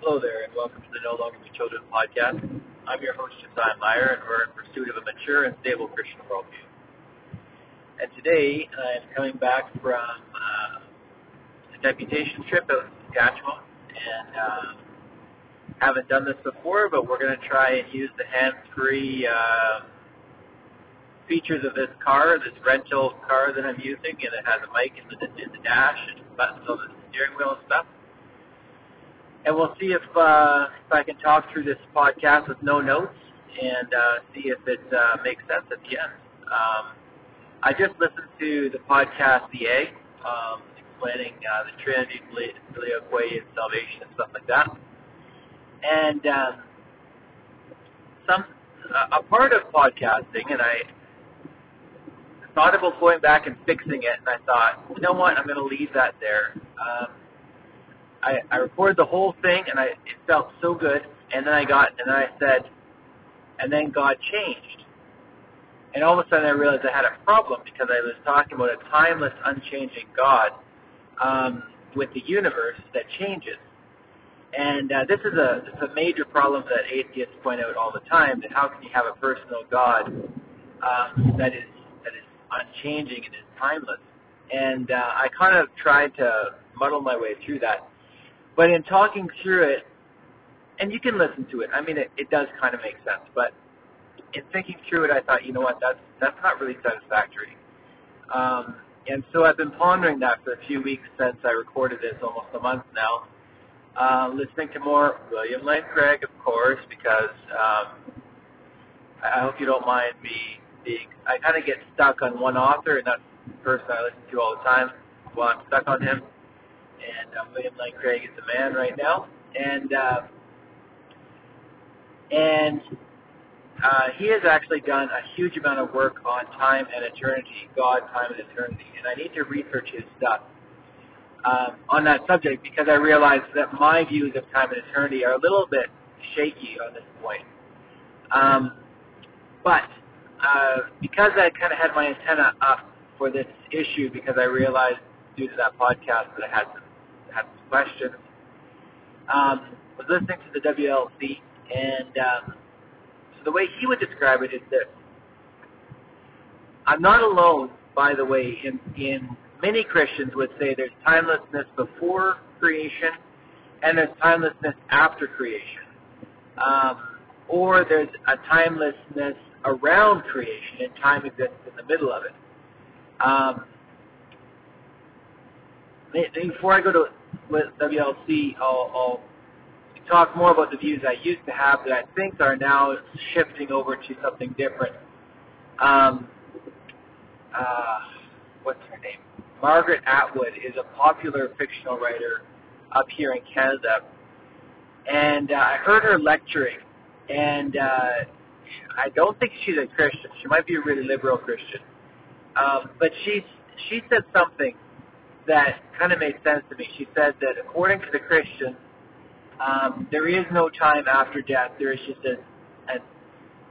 Hello there, and welcome to the No Longer Be Children podcast. I'm your host, Josiah Meyer, and we're in pursuit of a mature and stable Christian worldview. And today, I'm coming back from uh, a deputation trip out in Saskatchewan, and uh, haven't done this before, but we're going to try and use the hands-free uh, features of this car, this rental car that I'm using, and it has a mic in the, in the dash and buttons on the steering wheel and stuff and we'll see if uh, if I can talk through this podcast with no notes and uh, see if it uh, makes sense at the end. Um, I just listened to the podcast The A, um, explaining uh, the Trinity, Filioque, and salvation and stuff like that. And um, some uh, a part of podcasting, and I thought about going back and fixing it, and I thought, you know what, I'm going to leave that there. Um, I, I recorded the whole thing, and I it felt so good. And then I got, and then I said, and then God changed. And all of a sudden, I realized I had a problem because I was talking about a timeless, unchanging God um, with the universe that changes. And uh, this is a this is a major problem that atheists point out all the time. That how can you have a personal God um, that is that is unchanging and is timeless? And uh, I kind of tried to muddle my way through that. But in talking through it, and you can listen to it. I mean, it, it does kind of make sense. But in thinking through it, I thought, you know what, that's that's not really satisfactory. Um, and so I've been pondering that for a few weeks since I recorded this, almost a month now. Uh, listening to more William Lane Craig, of course, because um, I hope you don't mind me being. I kind of get stuck on one author, and that's the person I listen to all the time. Well, I'm stuck on him and uh, William Lane Craig is the man right now, and uh, and uh, he has actually done a huge amount of work on time and eternity, God, time, and eternity, and I need to research his stuff um, on that subject because I realize that my views of time and eternity are a little bit shaky on this point. Um, but uh, because I kind of had my antenna up for this issue because I realized due to that podcast that I had some had some questions. Um, was listening to the WLC, and um, so the way he would describe it is this. I'm not alone, by the way, in, in many Christians would say there's timelessness before creation and there's timelessness after creation. Um, or there's a timelessness around creation and time exists in the middle of it. Um, before I go to with WLC, I'll, I'll talk more about the views I used to have that I think are now shifting over to something different. Um, uh, what's her name? Margaret Atwood is a popular fictional writer up here in Canada, and uh, I heard her lecturing, and uh, I don't think she's a Christian. She might be a really liberal Christian, um, but she's she said something that kind of made sense to me. She said that according to the Christian, um, there is no time after death. There is just a, an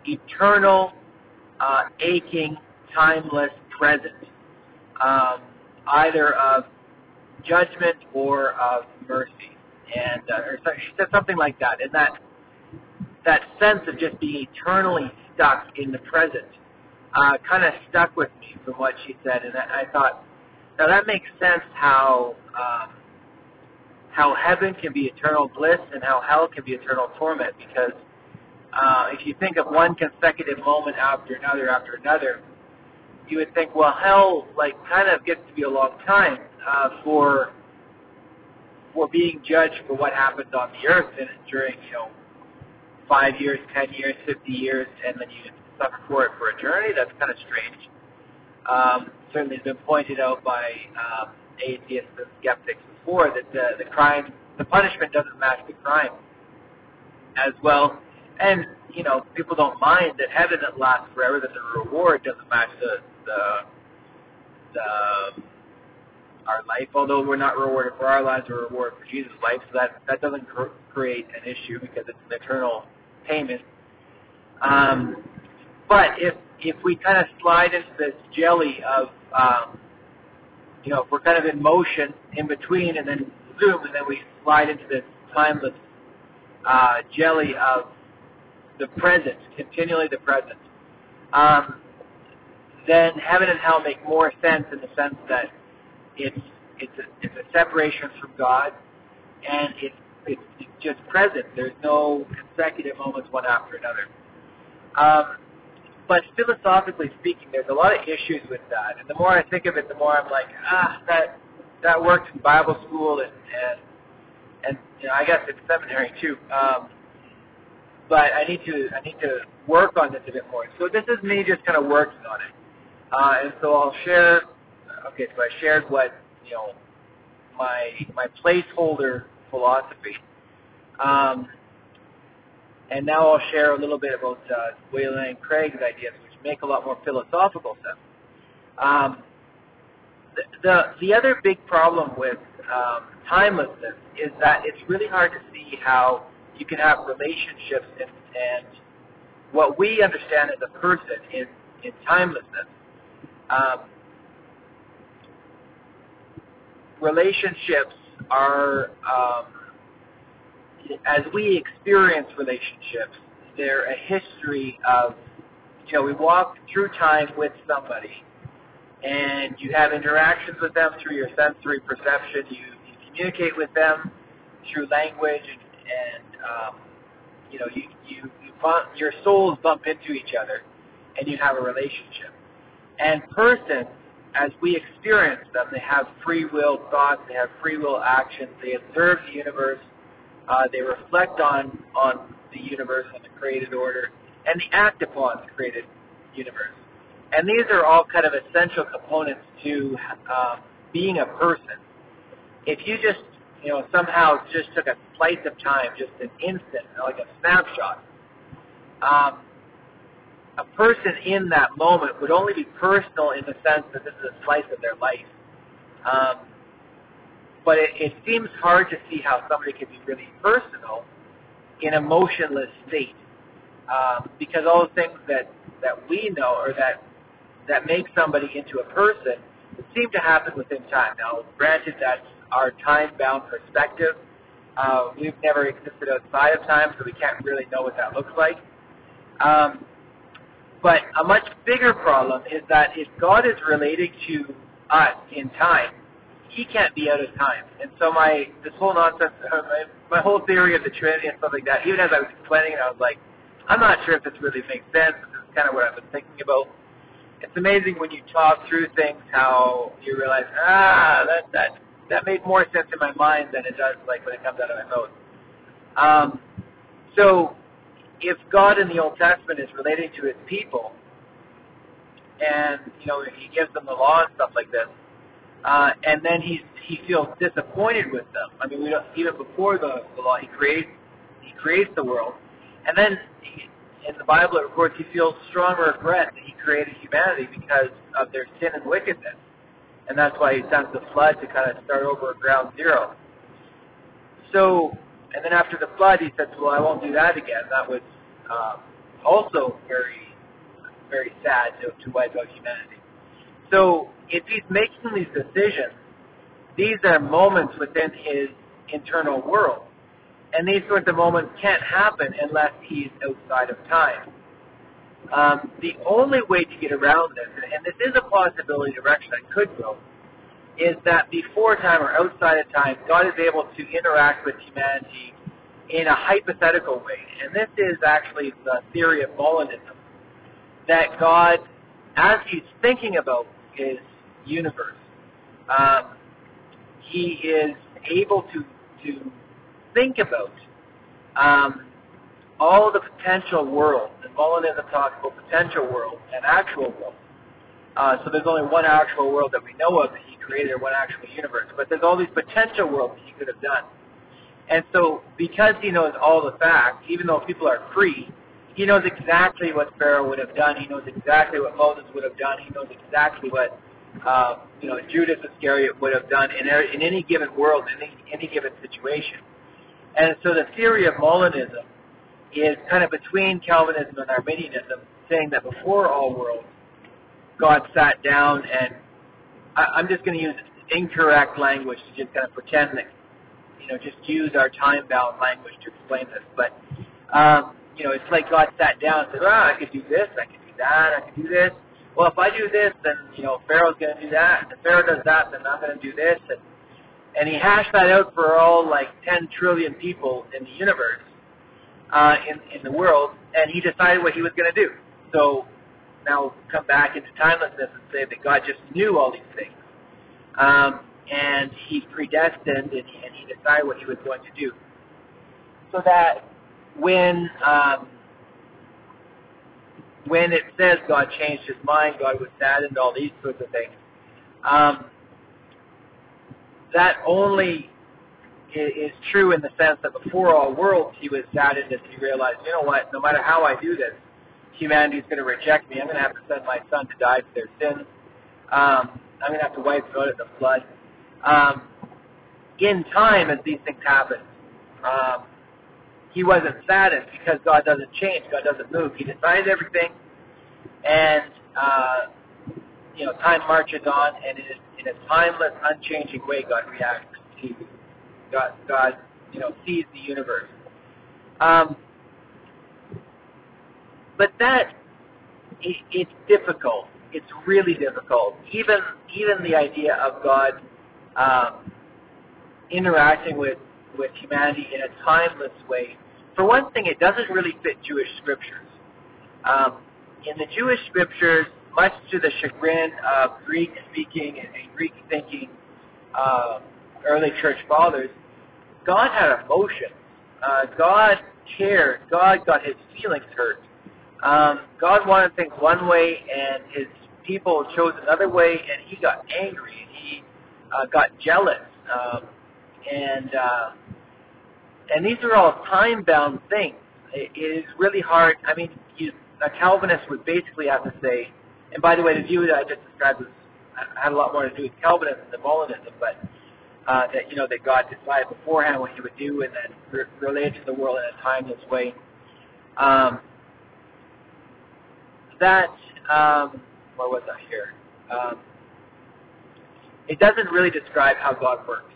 eternal, uh, aching, timeless present, um, either of judgment or of mercy. And uh, or she said something like that. And that that sense of just being eternally stuck in the present uh, kind of stuck with me from what she said. And I, I thought, now that makes sense how um, how heaven can be eternal bliss and how hell can be eternal torment because uh, if you think of one consecutive moment after another after another, you would think, well, hell like kind of gets to be a long time uh, for for being judged for what happened on the earth and during you know five years, ten years, fifty years, and then you suffer for it for eternity. That's kind of strange. Um, certainly has been pointed out by um, atheists and skeptics before that the, the crime, the punishment doesn't match the crime as well. And, you know, people don't mind that heaven that lasts forever, that the reward doesn't match the, the, the our life, although we're not rewarded for our lives, we're rewarded for Jesus' life, so that, that doesn't cr- create an issue because it's an eternal payment. Um, but if if we kind of slide into this jelly of, um, you know, if we're kind of in motion in between and then zoom and then we slide into this timeless uh, jelly of the present, continually the present, um, then heaven and hell make more sense in the sense that it's it's a, it's a separation from God, and it's it's, just present. There's no consecutive moments one after another. Um, but philosophically speaking, there's a lot of issues with that. And the more I think of it, the more I'm like, ah, that that worked in Bible school and and and you know, I guess in seminary too. Um, but I need to I need to work on this a bit more. So this is me just kind of working on it. Uh, and so I'll share. Okay, so I shared what you know my my placeholder philosophy. Um, and now I'll share a little bit about uh, Lane Craig's ideas, which make a lot more philosophical sense. Um, the, the the other big problem with um, timelessness is that it's really hard to see how you can have relationships and, and what we understand as a person in, in timelessness. Um, relationships are, um, as we experience relationships, they're a history of, you know, we walk through time with somebody, and you have interactions with them through your sensory perception. You, you communicate with them through language, and, and um, you know, you, you, you bump, your souls bump into each other, and you have a relationship. And persons as we experience them, they have free will thoughts, they have free will actions, they observe the universe, uh, they reflect on, on the universe and the created order, and they act upon the created universe. And these are all kind of essential components to uh, being a person. If you just, you know, somehow just took a slice of time, just an instant, like a snapshot, um, a person in that moment would only be personal in the sense that this is a slice of their life. Um, but it, it seems hard to see how somebody can be really personal in a motionless state, um, because all the things that that we know or that that make somebody into a person seem to happen within time. Now, granted, that's our time-bound perspective. Uh, we've never existed outside of time, so we can't really know what that looks like. Um, but a much bigger problem is that if God is relating to us in time, He can't be out of time. And so my this whole nonsense, uh, my, my whole theory of the Trinity and stuff like that, even as I was explaining it, I was like, I'm not sure if this really makes sense. This is kind of what I've been thinking about. It's amazing when you talk through things how you realize, ah, that that that made more sense in my mind than it does like when it comes out of my mouth. Um, so if God in the Old Testament is relating to his people, and you know he gives them the law and stuff like this, uh, and then he's he feels disappointed with them. I mean, we don't, even before the, the law, he creates he creates the world, and then he, in the Bible it records he feels strong regret that he created humanity because of their sin and wickedness, and that's why he sends the flood to kind of start over at ground zero. So and then after the flood, he said, "Well, I won't do that again." That was um, also very, very sad to, to wipe out humanity. So if he's making these decisions, these are moments within his internal world, and these sorts of moments can't happen unless he's outside of time. Um, the only way to get around this, and this is a possibility direction that could go, is that before time or outside of time, God is able to interact with humanity in a hypothetical way. And this is actually the theory of Molinism, that God, as he's thinking about his universe, um, he is able to, to think about um, all the potential worlds. And Molinism talks about potential worlds and actual worlds. Uh, so there's only one actual world that we know of that he created, or one actual universe. But there's all these potential worlds that he could have done. And so because he knows all the facts, even though people are free, he knows exactly what Pharaoh would have done. He knows exactly what Moses would have done. He knows exactly what uh, you know Judas Iscariot would have done in, in any given world, in any, any given situation. And so the theory of Molinism is kind of between Calvinism and Arminianism, saying that before all worlds, God sat down and I, I'm just going to use incorrect language to just kind of pretend that you know, just use our time-bound language to explain this, but um, you know, it's like God sat down and said, "Ah, I could do this, I could do that, I could do this." Well, if I do this, then you know, Pharaoh's going to do that. And if Pharaoh does that, then I'm going to do this, and and he hashed that out for all like 10 trillion people in the universe, uh, in in the world, and he decided what he was going to do. So now come back into timelessness and say that God just knew all these things. Um, and he predestined and and he decided what he was going to do. So that when um, when it says God changed his mind, God was saddened, all these sorts of things, um, that only is true in the sense that before all worlds he was saddened as he realized, you know what, no matter how I do this, humanity is going to reject me. I'm going to have to send my son to die for their sins. Um, I'm going to have to wipe them out of the flood. Um, in time, as these things happen, um, he wasn't saddened because God doesn't change, God doesn't move. He decided everything, and uh, you know, time marches on, and in in a timeless, unchanging way, God reacts to God. God, you know, sees the universe. Um, but that it, it's difficult. It's really difficult. Even even the idea of God um, interacting with with humanity in a timeless way. For one thing, it doesn't really fit Jewish scriptures. Um, in the Jewish scriptures, much to the chagrin of Greek-speaking and Greek-thinking uh, early church fathers, God had emotions. Uh, God cared. God got his feelings hurt. Um, God wanted things one way, and his people chose another way, and he got angry, and he uh, got jealous, um, and uh, and these are all time-bound things. It, it is really hard. I mean, you, a Calvinist would basically have to say, and by the way, the view that I just described was had a lot more to do with Calvinism than Molinism, but uh, that you know that God decided beforehand what He would do, and then re- relate to the world in a timeless way. Um, that um, where was I here? Um, it doesn't really describe how God works.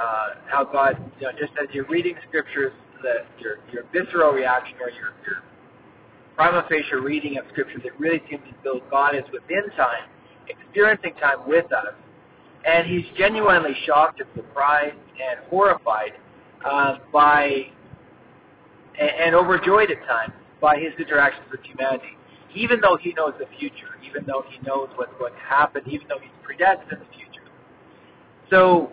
Uh, how God, you know, just as you're reading scriptures, that your your visceral reaction or your your prima facie reading of scriptures, it really seems as though God is within time, experiencing time with us, and He's genuinely shocked and surprised and horrified uh, by and, and overjoyed at times by His interactions with humanity even though he knows the future, even though he knows what's going to happen, even though he's predestined the future. So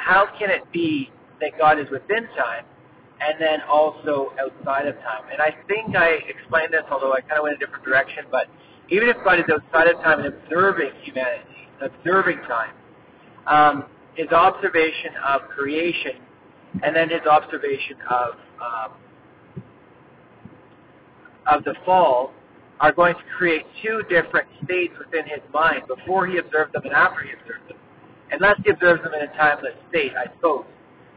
how can it be that God is within time and then also outside of time? And I think I explained this, although I kind of went a different direction, but even if God is outside of time and observing humanity, observing time, um, his observation of creation and then his observation of um, of the fall are going to create two different states within his mind before he observed them and after he observed them. Unless he observes them in a timeless state, I suppose.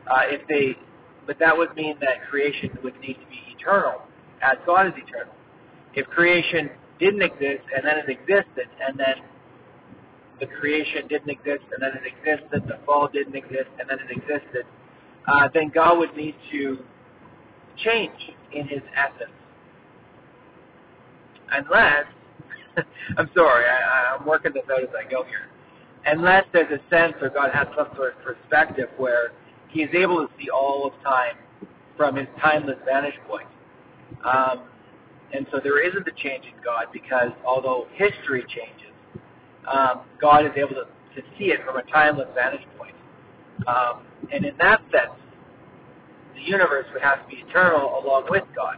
Uh, if they, but that would mean that creation would need to be eternal, as God is eternal. If creation didn't exist and then it existed, and then the creation didn't exist and then it existed, the fall didn't exist and then it existed, uh, then God would need to change in his essence unless I'm sorry, I, I'm working this out as I go here. Unless there's a sense or God has some sort of perspective where He is able to see all of time from His timeless vantage point. Um, and so there isn't a change in God because although history changes, um, God is able to, to see it from a timeless vantage point. Um, and in that sense, the universe would have to be eternal along with God.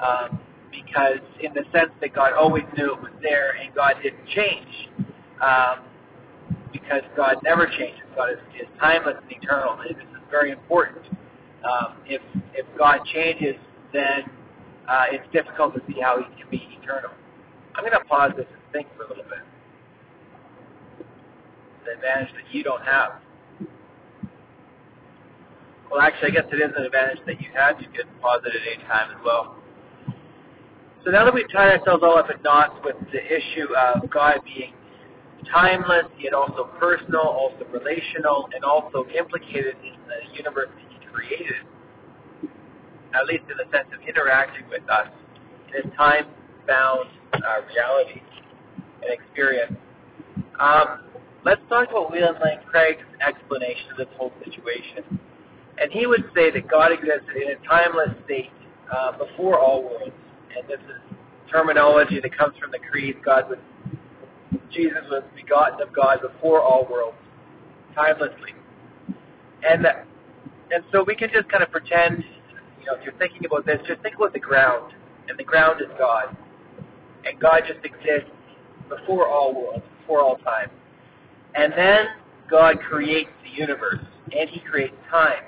Um, because in the sense that God always knew it was there and God didn't change, um, because God never changes. God is, is timeless and eternal. And this is very important. Um, if if God changes, then uh, it's difficult to see how He can be eternal. I'm going to pause this and think for a little bit. The advantage that you don't have. Well, actually, I guess it is an advantage that you have. You can pause it at any time as well. So now that we've tied ourselves all up in knots with the issue of God being timeless, yet also personal, also relational, and also implicated in the universe that He created, at least in the sense of interacting with us in this time-bound uh, reality and experience. Um, let's talk about William Lane Craig's explanation of this whole situation. And he would say that God existed in a timeless state uh, before all worlds. And this is terminology that comes from the Creed. God was, Jesus was begotten of God before all worlds, timelessly. And and so we can just kind of pretend, you know, if you're thinking about this, just think about the ground, and the ground is God, and God just exists before all worlds, before all time. And then God creates the universe, and He creates time.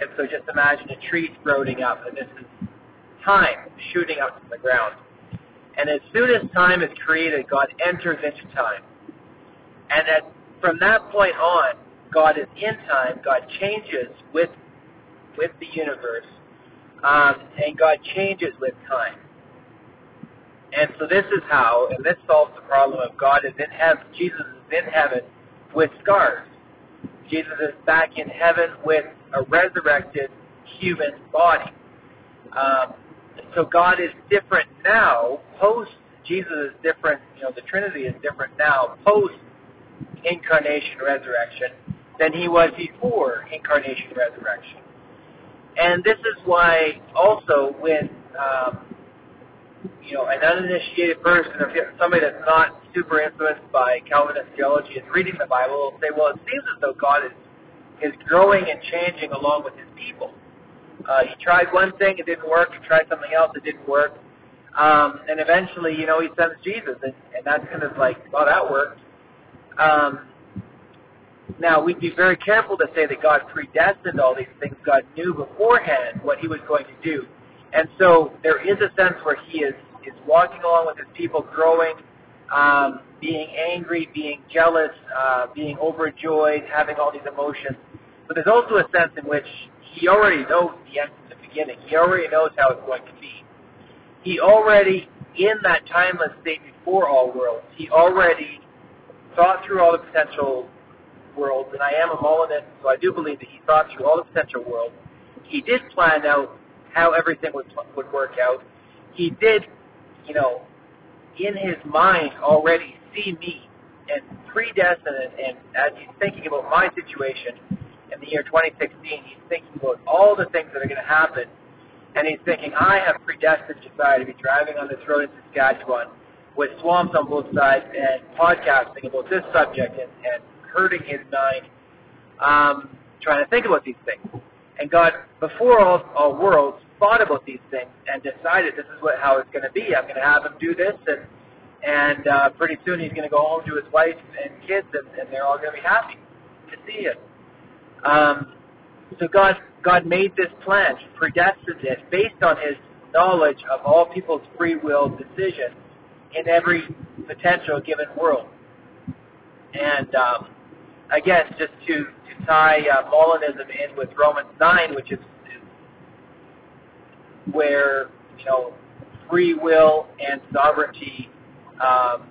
And so just imagine a tree sprouting up, and this is time shooting up from the ground. And as soon as time is created, God enters into time. And that from that point on, God is in time. God changes with with the universe, um, and God changes with time. And so this is how, and this solves the problem of God is in heaven. Jesus is in heaven with scars. Jesus is back in heaven with a resurrected human body. Um, so God is different now, post Jesus is different, you know, the Trinity is different now, post incarnation resurrection, than he was before incarnation resurrection. And this is why also when um, you know an uninitiated person or somebody that's not super influenced by Calvinist theology is reading the Bible will say, well, it seems as though God is is growing and changing along with His people. Uh, he tried one thing, it didn't work. He tried something else, it didn't work. Um, and eventually, you know, he sends Jesus, and, and that's kind of like, well, that worked. Um, now, we'd be very careful to say that God predestined all these things. God knew beforehand what he was going to do. And so there is a sense where he is, is walking along with his people, growing, um, being angry, being jealous, uh, being overjoyed, having all these emotions. But there's also a sense in which he already knows the end from the beginning. He already knows how it's going to be. He already, in that timeless state before all worlds, he already thought through all the potential worlds, and I am a Molinist, so I do believe that he thought through all the potential worlds. He did plan out how everything would would work out. He did, you know, in his mind already see me and predestined, and, and as he's thinking about my situation in the year 2016, he's thinking about all the things that are going to happen, and he's thinking, I have predestined Josiah to be driving on this road in Saskatchewan with swamps on both sides and podcasting about this subject and, and hurting his mind, um, trying to think about these things. And God, before all, all worlds, thought about these things and decided this is what how it's going to be. I'm going to have him do this, and and uh, pretty soon he's going to go home to his wife and kids, and, and they're all going to be happy to see him. Um, so God God made this plan. Predestined it based on His knowledge of all people's free will decisions in every potential given world. And um, again, just to, to tie uh, Molinism in with Romans 9, which is, is where, you know, free will and sovereignty um,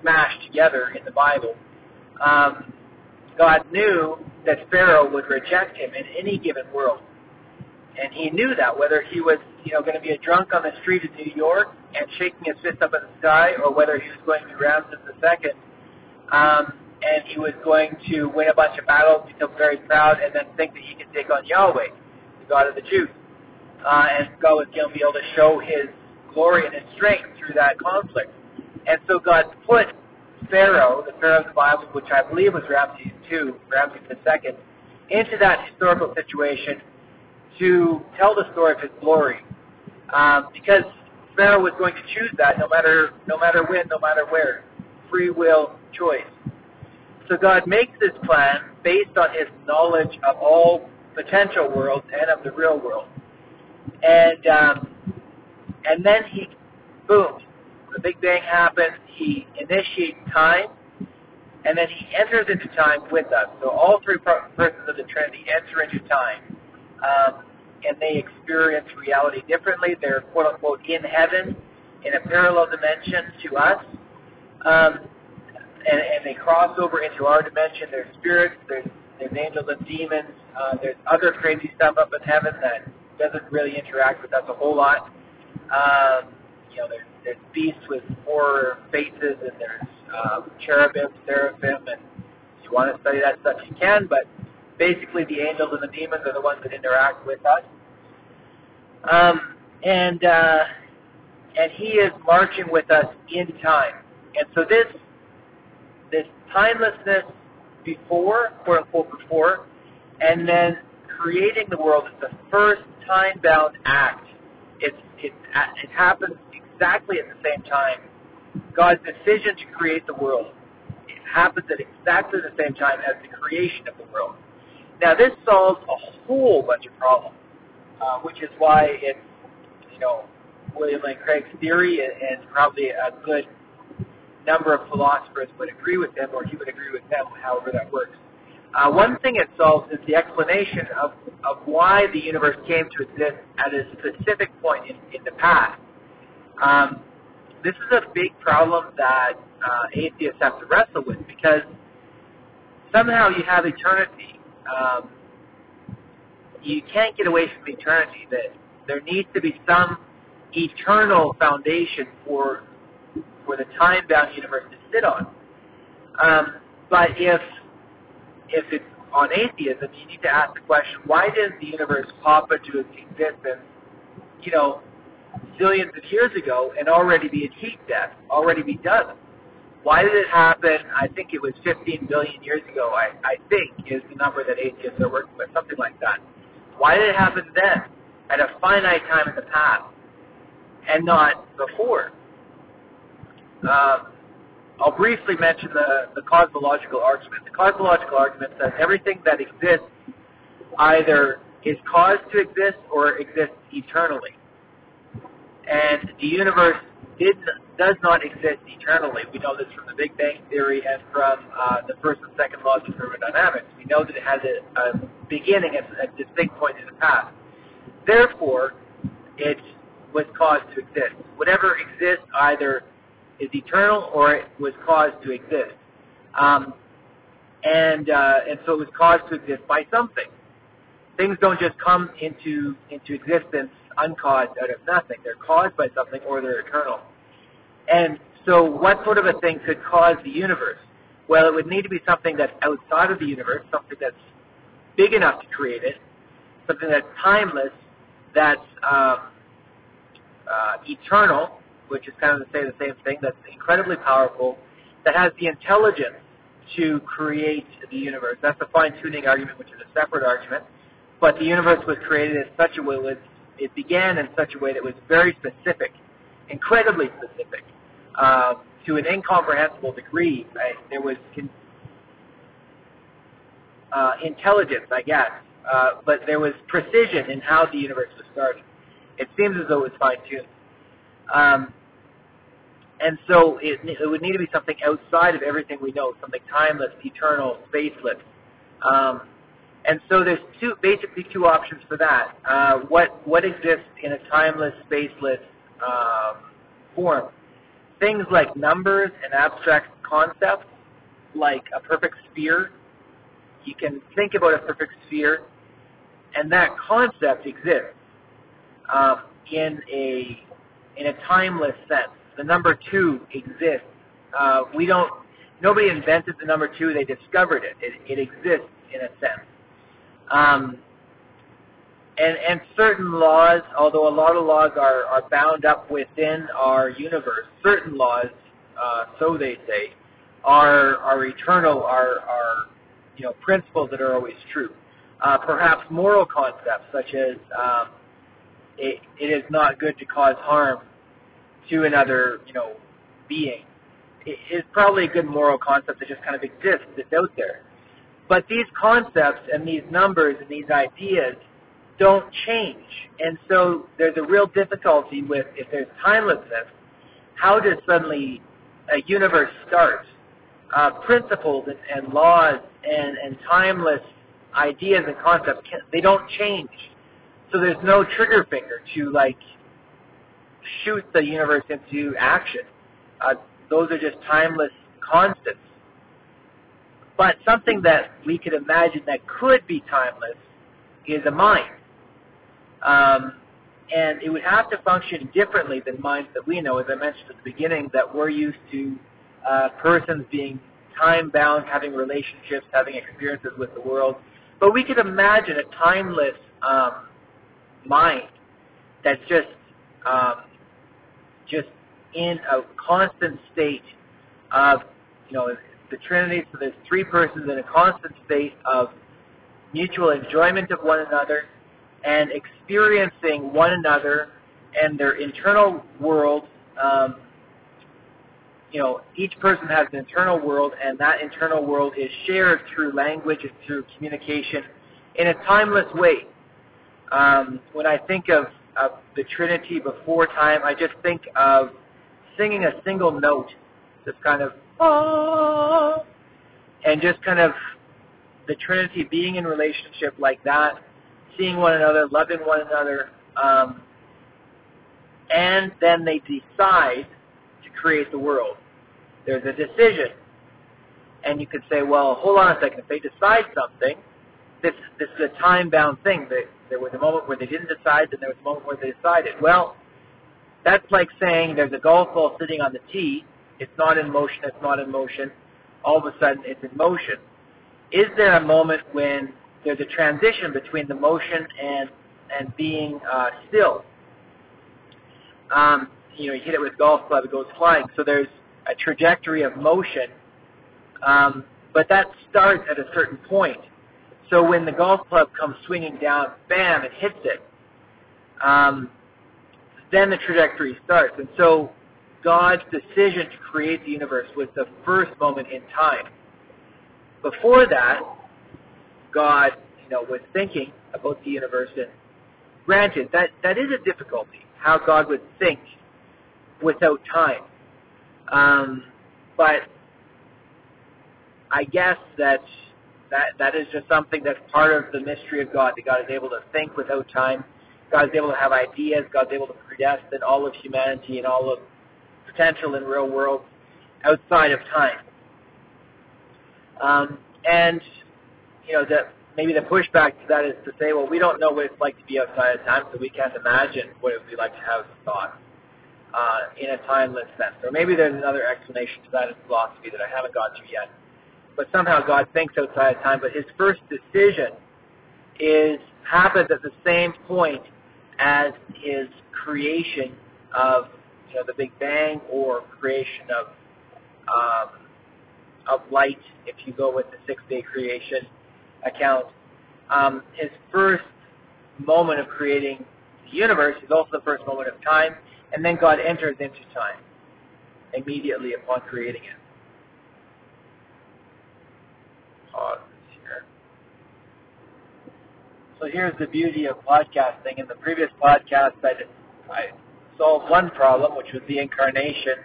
smashed together in the Bible. Um, God knew that Pharaoh would reject him in any given world. And he knew that, whether he was, you know, going to be a drunk on the street of New York and shaking his fist up at the sky, or whether he was going to be Ramses II, um, and he was going to win a bunch of battles, become very proud, and then think that he could take on Yahweh, the God of the Jews. Uh, and God was going to be able to show his glory and his strength through that conflict. And so God put Pharaoh, the Pharaoh of the Bible, which I believe was Ramses II, Ramses II, into that historical situation to tell the story of his glory. Um, because Pharaoh was going to choose that no matter no matter when, no matter where. Free will choice. So God makes this plan based on his knowledge of all potential worlds and of the real world. And um, and then he boom, the Big Bang happens, he initiates time, and then he enters into time with us. So all three persons of the Trinity enter into time, um, and they experience reality differently. They're quote unquote in heaven, in a parallel dimension to us, um, and, and they cross over into our dimension. There's spirits, there's, there's angels and demons, Uh, there's other crazy stuff up in heaven that doesn't really interact with us a whole lot. Um, you know, there's, there's beasts with four faces, and there's um, cherubim, seraphim, and if you want to study that stuff, you can. But basically, the angels and the demons are the ones that interact with us. Um, and uh, and He is marching with us in time. And so this this timelessness before, quote unquote, before, and then creating the world is the first time-bound act. It's, it, it happens exactly at the same time. God's decision to create the world happens at exactly the same time as the creation of the world. Now, this solves a whole bunch of problems, uh, which is why it's, you know, William Lane Craig's theory, and probably a good number of philosophers would agree with him, or he would agree with them, however that works. Uh, one thing it solves is the explanation of, of why the universe came to exist at a specific point in, in the past. Um, this is a big problem that uh, atheists have to wrestle with because somehow you have eternity. Um, you can't get away from eternity. That there needs to be some eternal foundation for for the time-bound universe to sit on. Um, but if if it's on atheism, you need to ask the question: Why did the universe pop into existence? You know, billions of years ago, and already be a heat death, already be done. Why did it happen? I think it was 15 billion years ago. I, I think is the number that atheists are working with, something like that. Why did it happen then, at a finite time in the past, and not before? Um, I'll briefly mention the, the cosmological argument. The cosmological argument says everything that exists either is caused to exist or exists eternally. And the universe did, does not exist eternally. We know this from the Big Bang Theory and from uh, the first and second laws of thermodynamics. We know that it has a, a beginning at a distinct point in the past. Therefore, it was caused to exist. Whatever exists either is eternal or it was caused to exist. Um, and uh, and so it was caused to exist by something. Things don't just come into into existence uncaused out of nothing. They're caused by something or they're eternal. And so, what sort of a thing could cause the universe? Well, it would need to be something that's outside of the universe, something that's big enough to create it, something that's timeless, that's um, uh, eternal, which is kind of to say the same thing, that's incredibly powerful, that has the intelligence to create the universe. That's the fine-tuning argument, which is a separate argument. But the universe was created in such a way, it, it began in such a way that was very specific, incredibly specific, uh, to an incomprehensible degree. Right? There was con- uh, intelligence, I guess, uh, but there was precision in how the universe was started. It seems as though it was fine-tuned. Um, and so it, it would need to be something outside of everything we know, something timeless, eternal, spaceless. Um, and so there's two, basically two options for that. Uh, what what exists in a timeless, spaceless um, form? Things like numbers and abstract concepts, like a perfect sphere. You can think about a perfect sphere, and that concept exists um, in a in a timeless sense the number two exists. Uh, we don't. Nobody invented the number two; they discovered it. It, it exists in a sense. Um, and and certain laws, although a lot of laws are are bound up within our universe, certain laws, uh, so they say, are are eternal, are are you know principles that are always true. Uh, perhaps moral concepts such as um, it, it is not good to cause harm to another, you know, being is probably a good moral concept that just kind of exists, that's out there. But these concepts and these numbers and these ideas don't change. And so there's a real difficulty with, if there's timelessness, how does suddenly a universe start? Uh, principles and, and laws and, and timeless ideas and concepts, can, they don't change. So there's no trigger finger to like shoot the universe into action. Uh, those are just timeless constants. But something that we could imagine that could be timeless is a mind. Um, and it would have to function differently than minds that we know, as I mentioned at the beginning, that we're used to uh, persons being time-bound, having relationships, having experiences with the world. But we could imagine a timeless um, mind that's just um, just in a constant state of, you know, the Trinity. So there's three persons in a constant state of mutual enjoyment of one another and experiencing one another and their internal world. Um, you know, each person has an internal world, and that internal world is shared through language and through communication in a timeless way. Um, when I think of, of the Trinity before time, I just think of singing a single note, just kind of and just kind of the Trinity being in relationship like that, seeing one another, loving one another, um, and then they decide to create the world. There's a decision. And you could say, well, hold on a second. If they decide something, this, this is a time-bound thing. They, there was a moment where they didn't decide, then there was a moment where they decided. Well, that's like saying there's a golf ball sitting on the tee. It's not in motion. It's not in motion. All of a sudden, it's in motion. Is there a moment when there's a transition between the motion and and being uh, still? Um, you know, you hit it with a golf club, it goes flying. So there's a trajectory of motion, um, but that starts at a certain point. So when the golf club comes swinging down, bam, it hits it. Um, then the trajectory starts. And so God's decision to create the universe was the first moment in time. Before that, God, you know, was thinking about the universe and granted that that is a difficulty, how God would think without time. Um, but I guess that that that is just something that's part of the mystery of God. That God is able to think without time. God is able to have ideas. God is able to predestine all of humanity and all of potential in real world outside of time. Um, and you know that maybe the pushback to that is to say, well, we don't know what it's like to be outside of time, so we can't imagine what it would be like to have thoughts uh, in a timeless sense. Or maybe there's another explanation to that in philosophy that I haven't got to yet. But somehow God thinks outside of time, but his first decision is happens at the same point as his creation of you know the Big Bang or creation of um, of light, if you go with the six-day creation account. Um, his first moment of creating the universe is also the first moment of time, and then God enters into time immediately upon creating it. Pause here. So here's the beauty of podcasting. In the previous podcast, I, I solved one problem, which was the incarnation,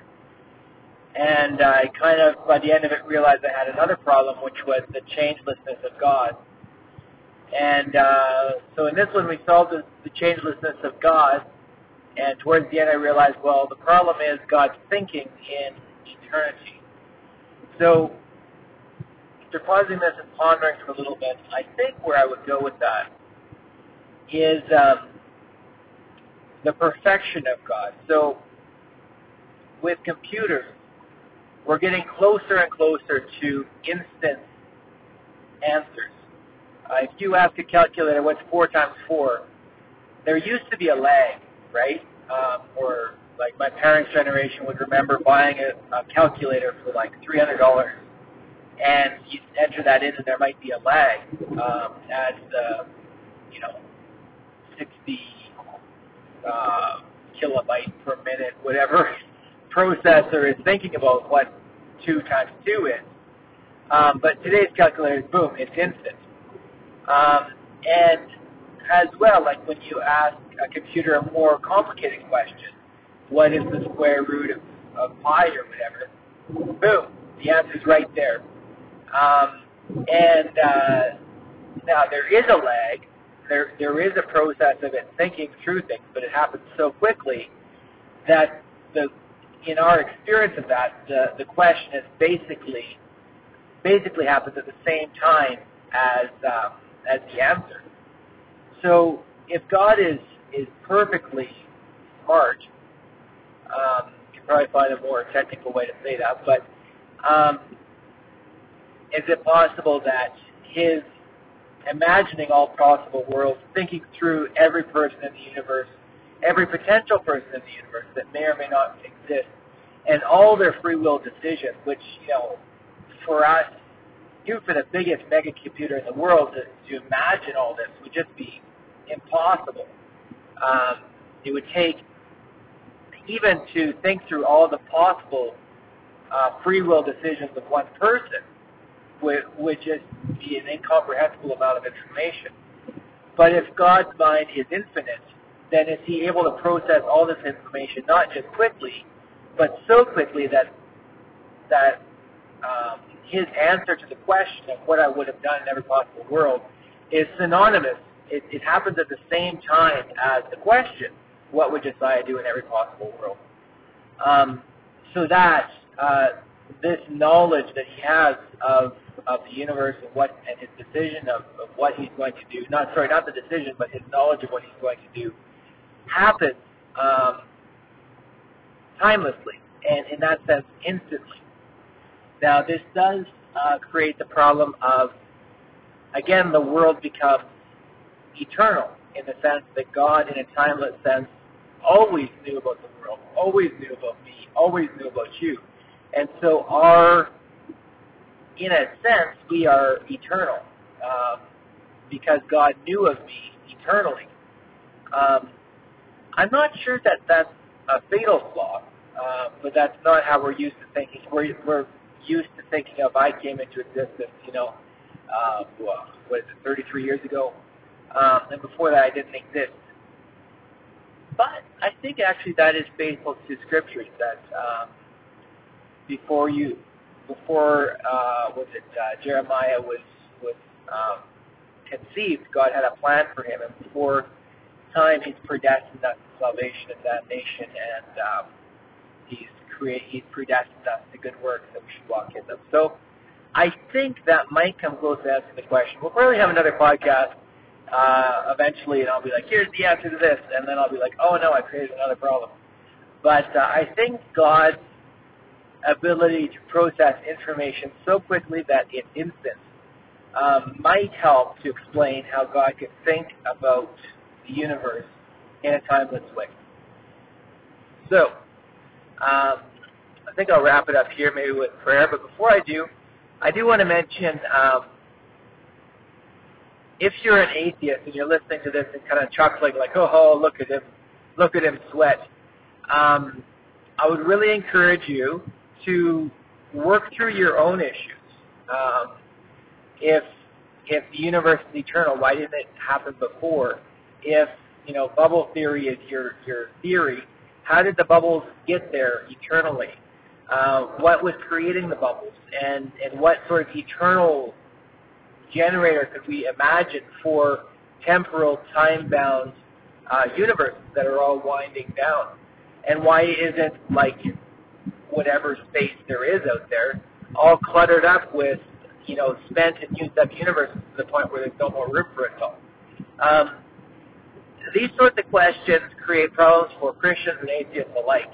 and I kind of, by the end of it, realized I had another problem, which was the changelessness of God. And uh, so in this one, we solved the, the changelessness of God, and towards the end, I realized, well, the problem is God's thinking in eternity. So, after pausing this and pondering for a little bit, I think where I would go with that is um, the perfection of God. So, with computers, we're getting closer and closer to instant answers. Uh, if you ask a calculator what's 4 times 4, there used to be a lag right? Um, or like my parents' generation would remember buying a, a calculator for like three hundred dollars, and you enter that in, and there might be a lag um, as the you know sixty uh, kilobyte per minute, whatever processor is thinking about what two times two is. Um, but today's calculator, boom, it's instant. Um, and as well, like when you ask a computer a more complicated question, what is the square root of, of pi or whatever, boom, the answer's right there. Um, and uh, now there is a lag, there there is a process of it thinking through things, but it happens so quickly that the in our experience of that, the, the question is basically basically happens at the same time as um, as the answer. So if God is is perfectly smart, um, you can probably find a more technical way to say that, but um, is it possible that his imagining all possible worlds, thinking through every person in the universe, every potential person in the universe that may or may not exist, and all their free will decisions, which, you know, for us, even for the biggest mega computer in the world to, to imagine all this would just be impossible. Um, it would take even to think through all the possible uh, free will decisions of one person would, would just be an incomprehensible amount of information. But if God's mind is infinite, then is he able to process all this information not just quickly, but so quickly that that um, his answer to the question of what I would have done in every possible world is synonymous. It, it happens at the same time as the question, what would Josiah do in every possible world? Um, so that uh, this knowledge that he has of of the universe and what and his decision of, of what he's going to do. Not sorry, not the decision, but his knowledge of what he's going to do happens um, timelessly and in that sense instantly. Now this does uh, create the problem of again the world becomes eternal in the sense that God in a timeless sense always knew about the world, always knew about me, always knew about you. And so our in a sense, we are eternal um, because God knew of me eternally. Um, I'm not sure that that's a fatal flaw, uh, but that's not how we're used to thinking. We're, we're used to thinking of I came into existence, you know, uh, what is it, 33 years ago, um, and before that I didn't exist. But I think actually that is faithful to scriptures that um, before you before uh, was it uh, Jeremiah was was um, conceived, God had a plan for him, and before time, He's predestined us to salvation of that nation, and um, He's create He's predestined us to good works that we should walk in them. So, I think that might come close to answering the question. We'll probably have another podcast uh, eventually, and I'll be like, "Here's the answer to this," and then I'll be like, "Oh no, I created another problem." But uh, I think God's ability to process information so quickly that it's instant um, might help to explain how God could think about the universe in a timeless way. So, um, I think I'll wrap it up here maybe with prayer, but before I do, I do want to mention um, if you're an atheist and you're listening to this and kind of chuckling like, oh, oh look at him, look at him sweat, um, I would really encourage you to work through your own issues. Um, if if the universe is eternal, why didn't it happen before? If you know bubble theory is your your theory, how did the bubbles get there eternally? Uh, what was creating the bubbles, and and what sort of eternal generator could we imagine for temporal, time-bound uh, universes that are all winding down? And why isn't like whatever space there is out there, all cluttered up with, you know, spent and used up universes to the point where there's no more room for it all. Um, these sorts of questions create problems for Christians and atheists alike.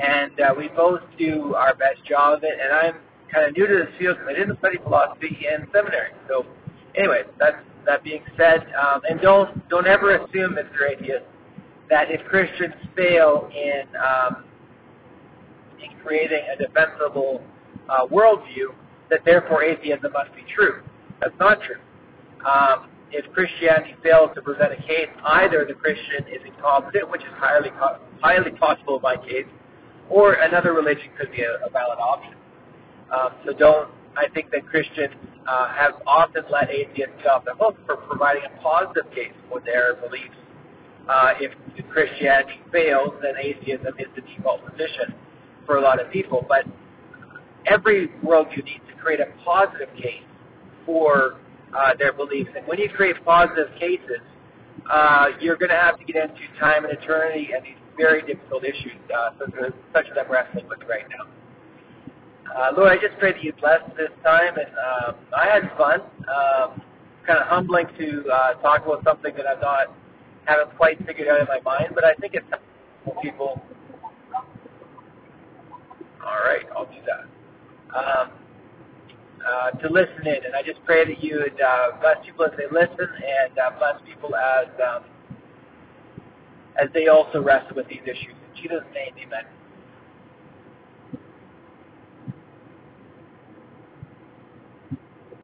And uh, we both do our best job of it. And I'm kind of new to this field because I didn't study philosophy in seminary. So, anyway, that's that being said, um, and don't don't ever assume, Mr. Atheist, that if Christians fail in um, in creating a defensible uh, worldview, that therefore atheism must be true. That's not true. Um, if Christianity fails to present a case, either the Christian is incompetent, which is highly highly possible in my case, or another religion could be a, a valid option. Um, so don't. I think that Christians uh, have often let atheists get off the hook for providing a positive case for their beliefs. Uh, if Christianity fails, then atheism is the default position for a lot of people, but every worldview needs to create a positive case for uh, their beliefs. And when you create positive cases, uh, you're going to have to get into time and eternity and these very difficult issues, uh, such, as, I'm wrestling with right now. Uh, Lord, I just pray that you bless this time, and um, I had fun. Um, kind of humbling to uh, talk about something that I'm not haven't quite figured out in my mind, but I think it's helpful people. All right, I'll do that. Um, uh, to listen in, and I just pray that you would uh, bless people as they listen, and uh, bless people as um, as they also wrestle with these issues. In Jesus' name, Amen.